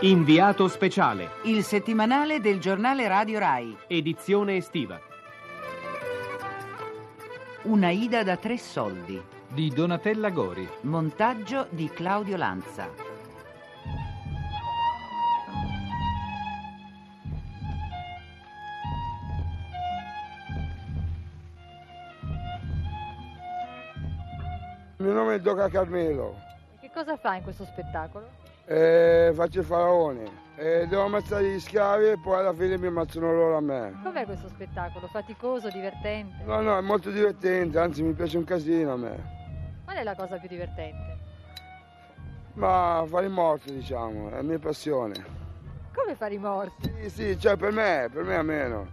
Inviato speciale, Il settimanale del giornale Radio Rai. edizione estiva. Una Ida da tre soldi. di Donatella Gori. Montaggio di Claudio Lanza. Il mio nome è Doca Carmelo, Che cosa fa in questo spettacolo? Eh, faccio il faraone, eh, devo ammazzare gli schiavi e poi alla fine mi ammazzano loro a me. Com'è questo spettacolo? Faticoso, divertente? No, no, è molto divertente, anzi mi piace un casino a me. Qual è la cosa più divertente? Ma fare i morti, diciamo, è la mia passione. Come fare i morti? Sì, sì, cioè per me, per me almeno.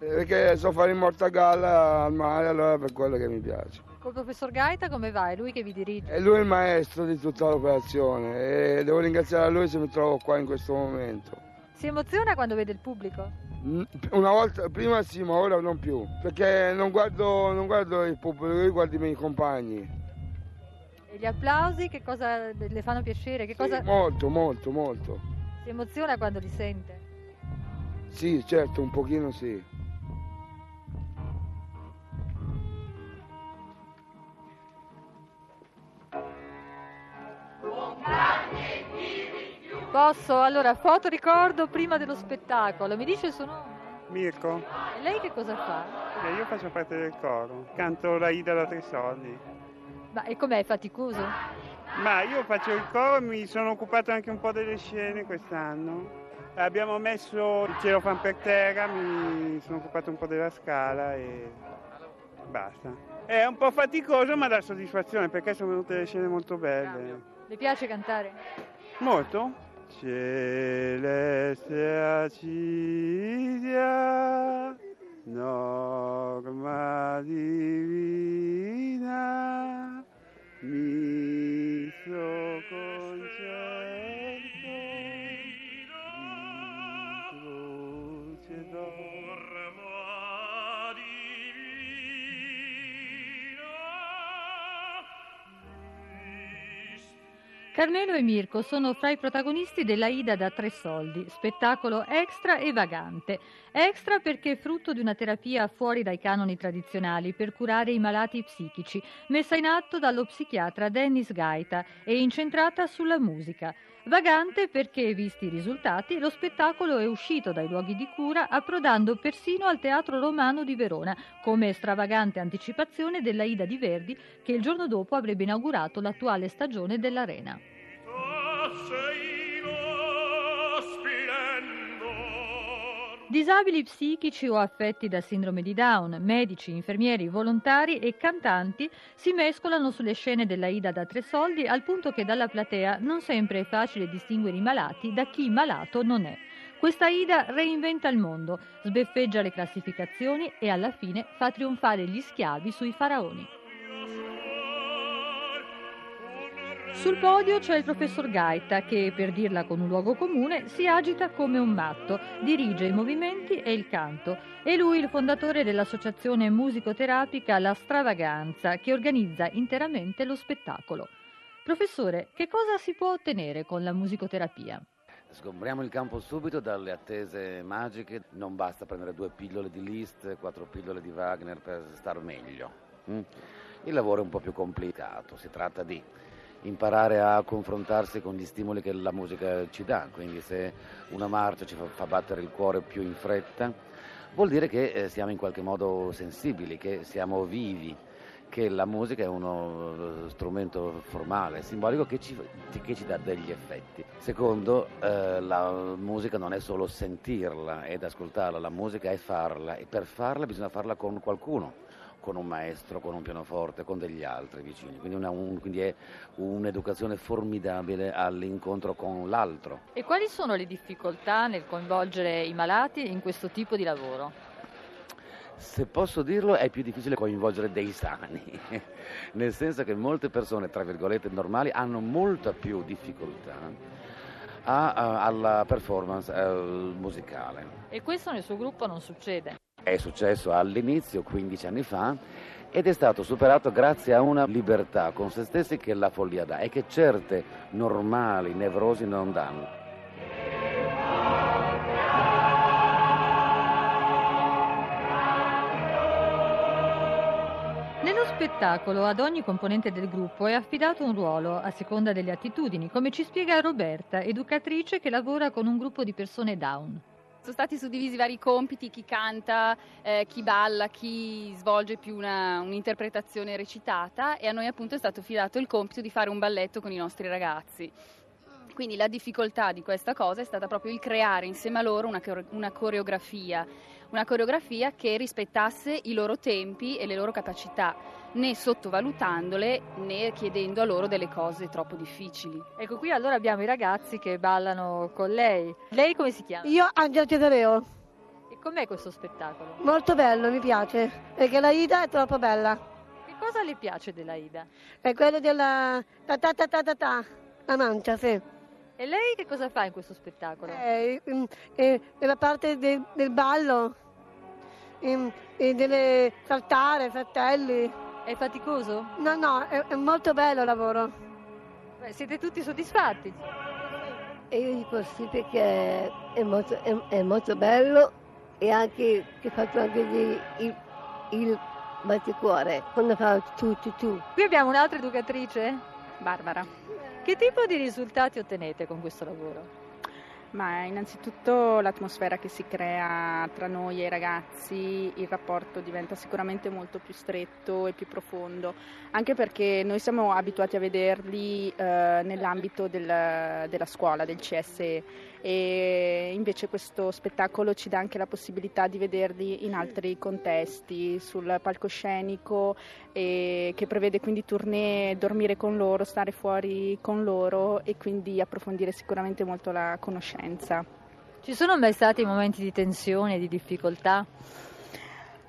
Perché so fare il morto a galla al mare, allora è per quello che mi piace. Col professor Gaeta come va? È lui che vi dirige? E lui è il maestro di tutta l'operazione e devo ringraziare a lui se mi trovo qua in questo momento. Si emoziona quando vede il pubblico? Mm, Una volta, prima sì, ma ora non più, perché non guardo, non guardo il pubblico, io guardo i miei compagni. E gli applausi che cosa le fanno piacere? Che Sì, cosa Molto, molto, molto. si emoziona quando li sente? Sì, certo, un pochino sì. Posso? Allora, foto ricordo prima dello spettacolo. Mi dice il suo nome? Mirko, E lei che cosa fa? eh, io faccio parte del coro, canto la Ida da tre soldi. Ma e com'è? Faticoso? Ma io faccio il coro e mi sono occupato anche un po' delle scene quest'anno. Abbiamo messo il cielo fan per terra, mi sono occupato un po' della scala e basta. È un po' faticoso ma dà soddisfazione perché sono venute delle scene molto belle. Le piace cantare? Molto? Celeste Acidia, norma divina, concerto Carmelo e Mirko sono fra i protagonisti della Ida da tre soldi, spettacolo extra e vagante. Extra perché è frutto di una terapia fuori dai canoni tradizionali per curare i malati psichici, messa in atto dallo psichiatra Dennis Gaeta e incentrata sulla musica. Vagante perché, visti i risultati, lo spettacolo è uscito dai luoghi di cura approdando persino al Teatro Romano di Verona, come stravagante anticipazione della Ida di Verdi che il giorno dopo avrebbe inaugurato l'attuale stagione dell'Arena. Disabili psichici o affetti da sindrome di Down, medici, infermieri, volontari e cantanti si mescolano sulle scene della Ida da tre soldi al punto che dalla platea non sempre è facile distinguere i malati da chi malato non è. Questa Ida reinventa il mondo, sbeffeggia le classificazioni e alla fine fa trionfare gli schiavi sui faraoni. Sul podio c'è il professor Gaeta che, per dirla con un luogo comune, si agita come un matto, dirige i movimenti e il canto. È lui il fondatore dell'associazione musicoterapica La Stravaganza che organizza interamente lo spettacolo. Professore, che cosa si può ottenere con la musicoterapia? Sgombriamo il campo subito dalle attese magiche, non basta prendere due pillole di Liszt, quattro pillole di Wagner per star meglio. mm? Il lavoro è un po' più complicato, si tratta di imparare a confrontarsi con gli stimoli che la musica ci dà, quindi se una marcia ci fa, battere il cuore più in fretta, vuol dire che eh, siamo in qualche modo sensibili, che siamo vivi, che la musica è uno eh, strumento formale, simbolico che ci, che ci dà degli effetti. Secondo, eh, la musica non è solo sentirla ed ascoltarla, la musica è farla e per farla bisogna farla con qualcuno con un maestro, con un pianoforte, con degli altri vicini. Quindi, una- un- quindi è un'educazione formidabile all'incontro con l'altro. E quali sono le difficoltà nel coinvolgere i malati in questo tipo di lavoro? Se posso dirlo, è più difficile coinvolgere dei sani, nel senso che molte persone, tra virgolette, normali hanno molta più difficoltà a- a- alla performance eh, musicale. E questo nel suo gruppo non succede. È successo all'inizio, 15 anni fa, ed è stato superato grazie a una libertà con se stessi che la follia dà e che certe normali nevrosi non danno. Nello spettacolo ad ogni componente del gruppo è affidato un ruolo a seconda delle attitudini, come ci spiega Roberta, educatrice che lavora con un gruppo di persone down. Sono stati suddivisi vari compiti, chi canta, eh, chi balla, chi svolge più una, un'interpretazione recitata e a noi appunto è stato affidato il compito di fare un balletto con i nostri ragazzi. Quindi la difficoltà di questa cosa è stata proprio il creare insieme a loro una, una coreografia, una coreografia che rispettasse i loro tempi e le loro capacità né sottovalutandole né chiedendo a loro delle cose troppo difficili. Ecco qui allora abbiamo i ragazzi che ballano con lei. Lei come si chiama? Io Angela Cesareo. E com'è questo spettacolo? Molto bello, mi piace, perché la Ida è troppo bella. Che cosa le piace della Ida? È quello della ta ta ta ta ta ta, la mancia, sì. E lei che cosa fa in questo spettacolo? Eh, è, è la parte de, del ballo, e delle saltare, saltelli. È faticoso? No, no, è, è molto bello il lavoro. Beh, siete tutti soddisfatti? E io dico sì perché è molto, è, è molto bello e anche che faccio anche il, il, il batticuore quando fa tu tu tu. Qui abbiamo un'altra educatrice? Barbara. Che tipo di risultati ottenete con questo lavoro? Ma innanzitutto l'atmosfera che si crea tra noi e i ragazzi, il rapporto diventa sicuramente molto più stretto e più profondo, anche perché noi siamo abituati a vederli eh, nell'ambito del, della scuola, del CSE e invece questo spettacolo ci dà anche la possibilità di vederli in altri contesti, sul palcoscenico che prevede quindi tournée, dormire con loro, stare fuori con loro e quindi approfondire sicuramente molto la conoscenza. Ci sono mai stati momenti di tensione, di difficoltà?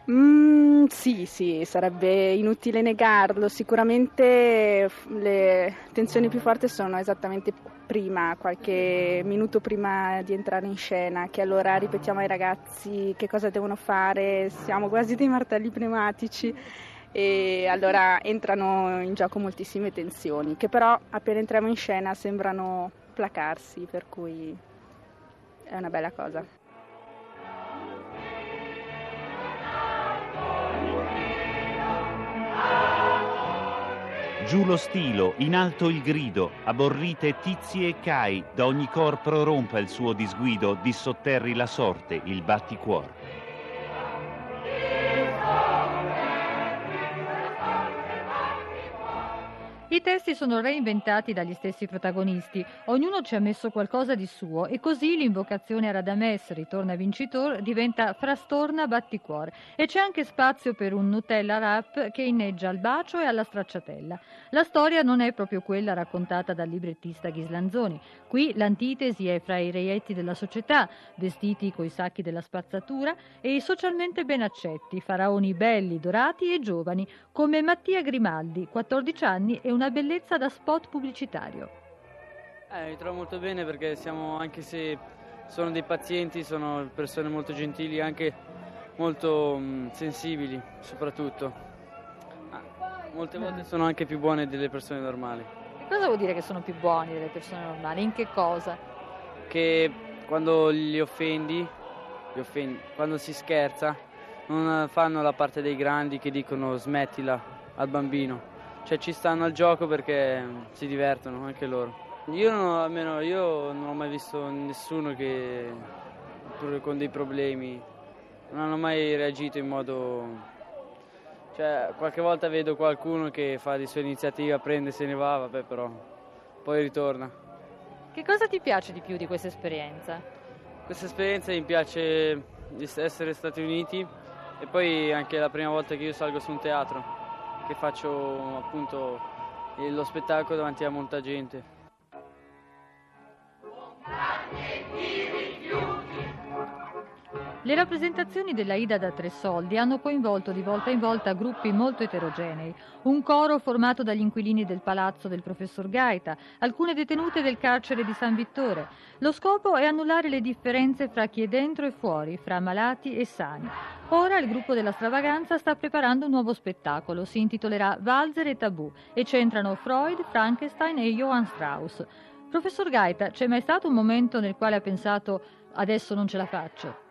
Mm, sì, sì, sarebbe inutile negarlo. Sicuramente le tensioni più forti sono esattamente prima, qualche minuto prima di entrare in scena, che allora ripetiamo ai ragazzi che cosa devono fare, siamo quasi dei martelli pneumatici e allora entrano in gioco moltissime tensioni, che però appena entriamo in scena sembrano placarsi, per cui è una bella cosa. Giù lo stilo, in alto il grido, aborrite tizi e cai, da ogni cor prorompa il suo disguido, dissotterri la sorte, il batticuor. I testi sono reinventati dagli stessi protagonisti, ognuno ci ha messo qualcosa di suo e così l'invocazione a Radames, ritorna vincitor, diventa frastorna batticuore e c'è anche spazio per un Nutella rap che inneggia al bacio e alla stracciatella. La storia non è proprio quella raccontata dal librettista Ghislanzoni. Qui l'antitesi è fra i reietti della società, vestiti coi sacchi della spazzatura, e i socialmente ben accetti, faraoni belli, dorati e giovani, come Mattia Grimaldi, 14 anni e un una bellezza da spot pubblicitario. Eh, mi trovo molto bene perché siamo, anche se sono dei pazienti, sono persone molto gentili anche molto mh, mm, sensibili soprattutto. Ah, molte volte sono anche più buone delle persone normali. E cosa vuol dire che sono più buoni delle persone normali? In che cosa? Che quando li offendi, li offendi quando si scherza, non fanno la parte dei grandi che dicono smettila al bambino cioè ci stanno al gioco perché si divertono anche loro. Io non, almeno io non ho mai visto nessuno che con dei problemi non hanno mai reagito in modo cioè qualche volta vedo qualcuno che fa di sua iniziativa, prende, se ne va, vabbè però poi ritorna. Che cosa ti piace di più di questa esperienza? Questa esperienza mi piace essere Stati Uniti e poi anche la prima volta che io salgo su un teatro che faccio appunto lo spettacolo davanti a molta gente. Le rappresentazioni della Ida da tre soldi hanno coinvolto di volta in volta gruppi molto eterogenei. Un coro formato dagli inquilini del palazzo del professor Gaeta, alcune detenute del carcere di San Vittore. Lo scopo è annullare le differenze fra chi è dentro e fuori, fra malati e sani. Ora il gruppo della stravaganza sta preparando un nuovo spettacolo, si intitolerà Walzer e Tabù e c'entrano Freud, Frankenstein e Johann Strauss. Professor Gaeta, c'è mai stato un momento nel quale ha pensato adesso non ce la faccio?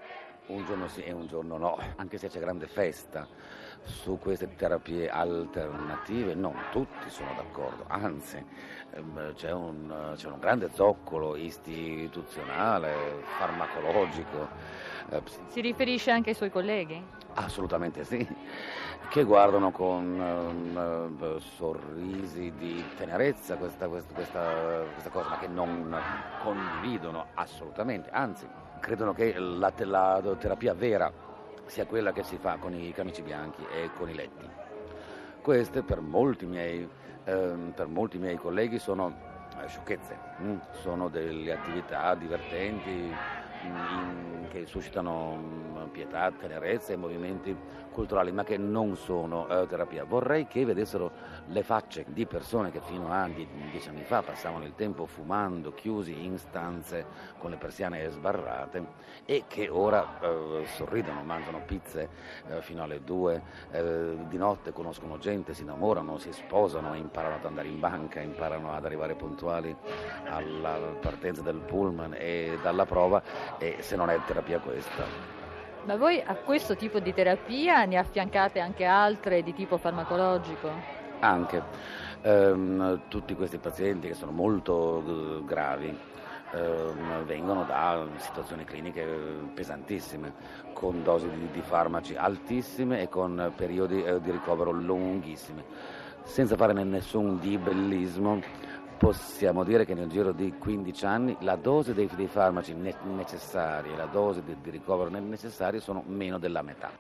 Un giorno sì e un giorno no, anche se c'è grande festa. Su queste terapie alternative, non tutti sono d'accordo, anzi ehm, c'è un, c'è un grande zoccolo istituzionale, farmacologico. Eh, si riferisce anche ai suoi colleghi? Assolutamente sì, che guardano con uh, sorrisi di tenerezza questa, questa, questa, questa, cosa, ma che non condividono assolutamente, anzi credono che la, la terapia vera sia quella che si fa con i camici bianchi e con i letti. Queste per molti miei, ehm, per molti miei colleghi sono eh, sciocchezze, mm? sono delle attività divertenti, che suscitano mm, pietà, tenerezza e movimenti culturali, ma che non sono eh, terapia. Vorrei che vedessero le facce di persone che fino a dieci anni fa passavano il tempo fumando, chiusi in stanze con le persiane sbarrate e che ora eh, sorridono, mangiano pizze eh, fino alle due, eh, di notte conoscono gente, si innamorano, si sposano, imparano ad andare in banca, imparano ad arrivare puntuali alla partenza del pullman e dalla prova e se non è terapia questa. Ma voi a questo tipo di terapia ne affiancate anche altre di tipo farmacologico? Anche. Ehm, tutti questi pazienti che sono molto uh, gravi ehm, vengono da situazioni cliniche pesantissime, con dosi di, di farmaci altissime e con periodi eh, di ricovero lunghissimi, senza fare nessun dibellismo possiamo dire che nel giro di 15 anni la dose dei, dei farmaci ne- necessari e la dose di, di ricovero necessarie sono meno della metà.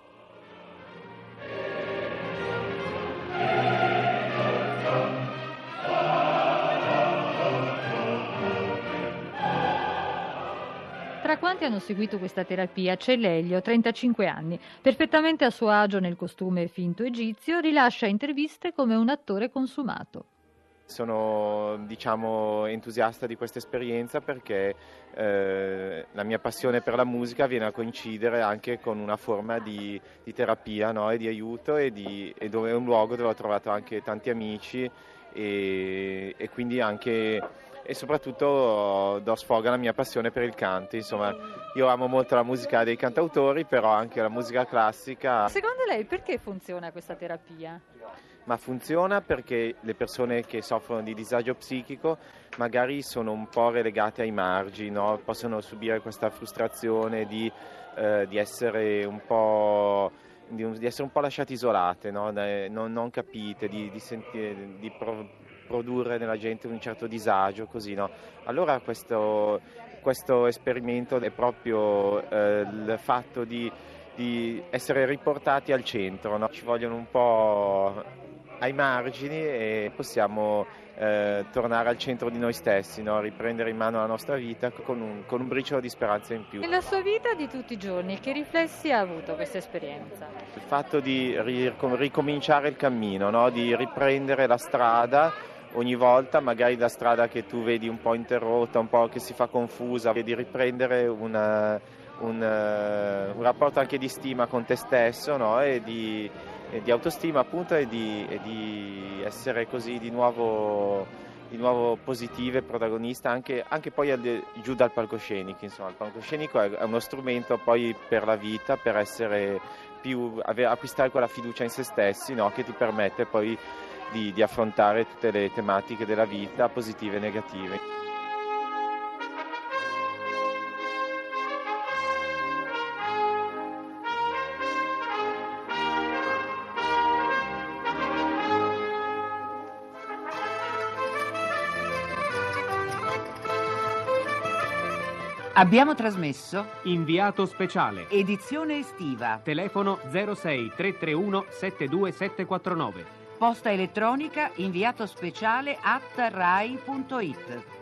Tra quanti hanno seguito questa terapia c'è Lelio, 35 anni, perfettamente a suo agio nel costume finto egizio, rilascia interviste come un attore consumato. Sono diciamo, entusiasta di questa esperienza perché eh, la mia passione per la musica viene a coincidere anche con una forma di, di terapia no? e di aiuto e, di, e dove è un luogo dove ho trovato anche tanti amici e, e quindi anche e soprattutto do sfogo alla mia passione per il canto. Insomma, io amo molto la musica dei cantautori, però anche la musica classica. Secondo lei perché funziona questa terapia? Ma funziona perché le persone che soffrono di disagio psichico magari sono un po' relegate ai margini, no? possono subire questa frustrazione di, eh, di, essere un po', di, di, essere un po' lasciate isolate, no? non, non, capite, di, sentire, di pro, produrre nella gente un certo disagio. Così, no? Allora questo, questo, esperimento è proprio eh, il fatto di di essere riportati al centro, no? ci vogliono un po' ai margini e possiamo eh, tornare al centro di noi stessi, no? riprendere in mano la nostra vita con un, con un, briciolo di speranza in più. Nella sua vita di tutti i giorni, che riflessi ha avuto questa esperienza? Il fatto di ricominciare il cammino, no? di riprendere la strada ogni volta, magari la strada che tu vedi un po' interrotta, un po' che si fa confusa, e di riprendere una, un, un, rapporto anche di stima con te stesso no? e di di autostima appunto e di, e di essere così di nuovo, di nuovo positive, protagonista anche, anche poi al, giù dal palcoscenico. Insomma, il palcoscenico è, è, uno strumento poi per la vita, per essere più, acquistare quella fiducia in se stessi no? che ti permette poi di, di affrontare tutte le tematiche della vita, positive e negative. Abbiamo trasmesso Inviato speciale. Edizione estiva. Telefono 06 331 72749. Posta elettronica inviato speciale at rai.it.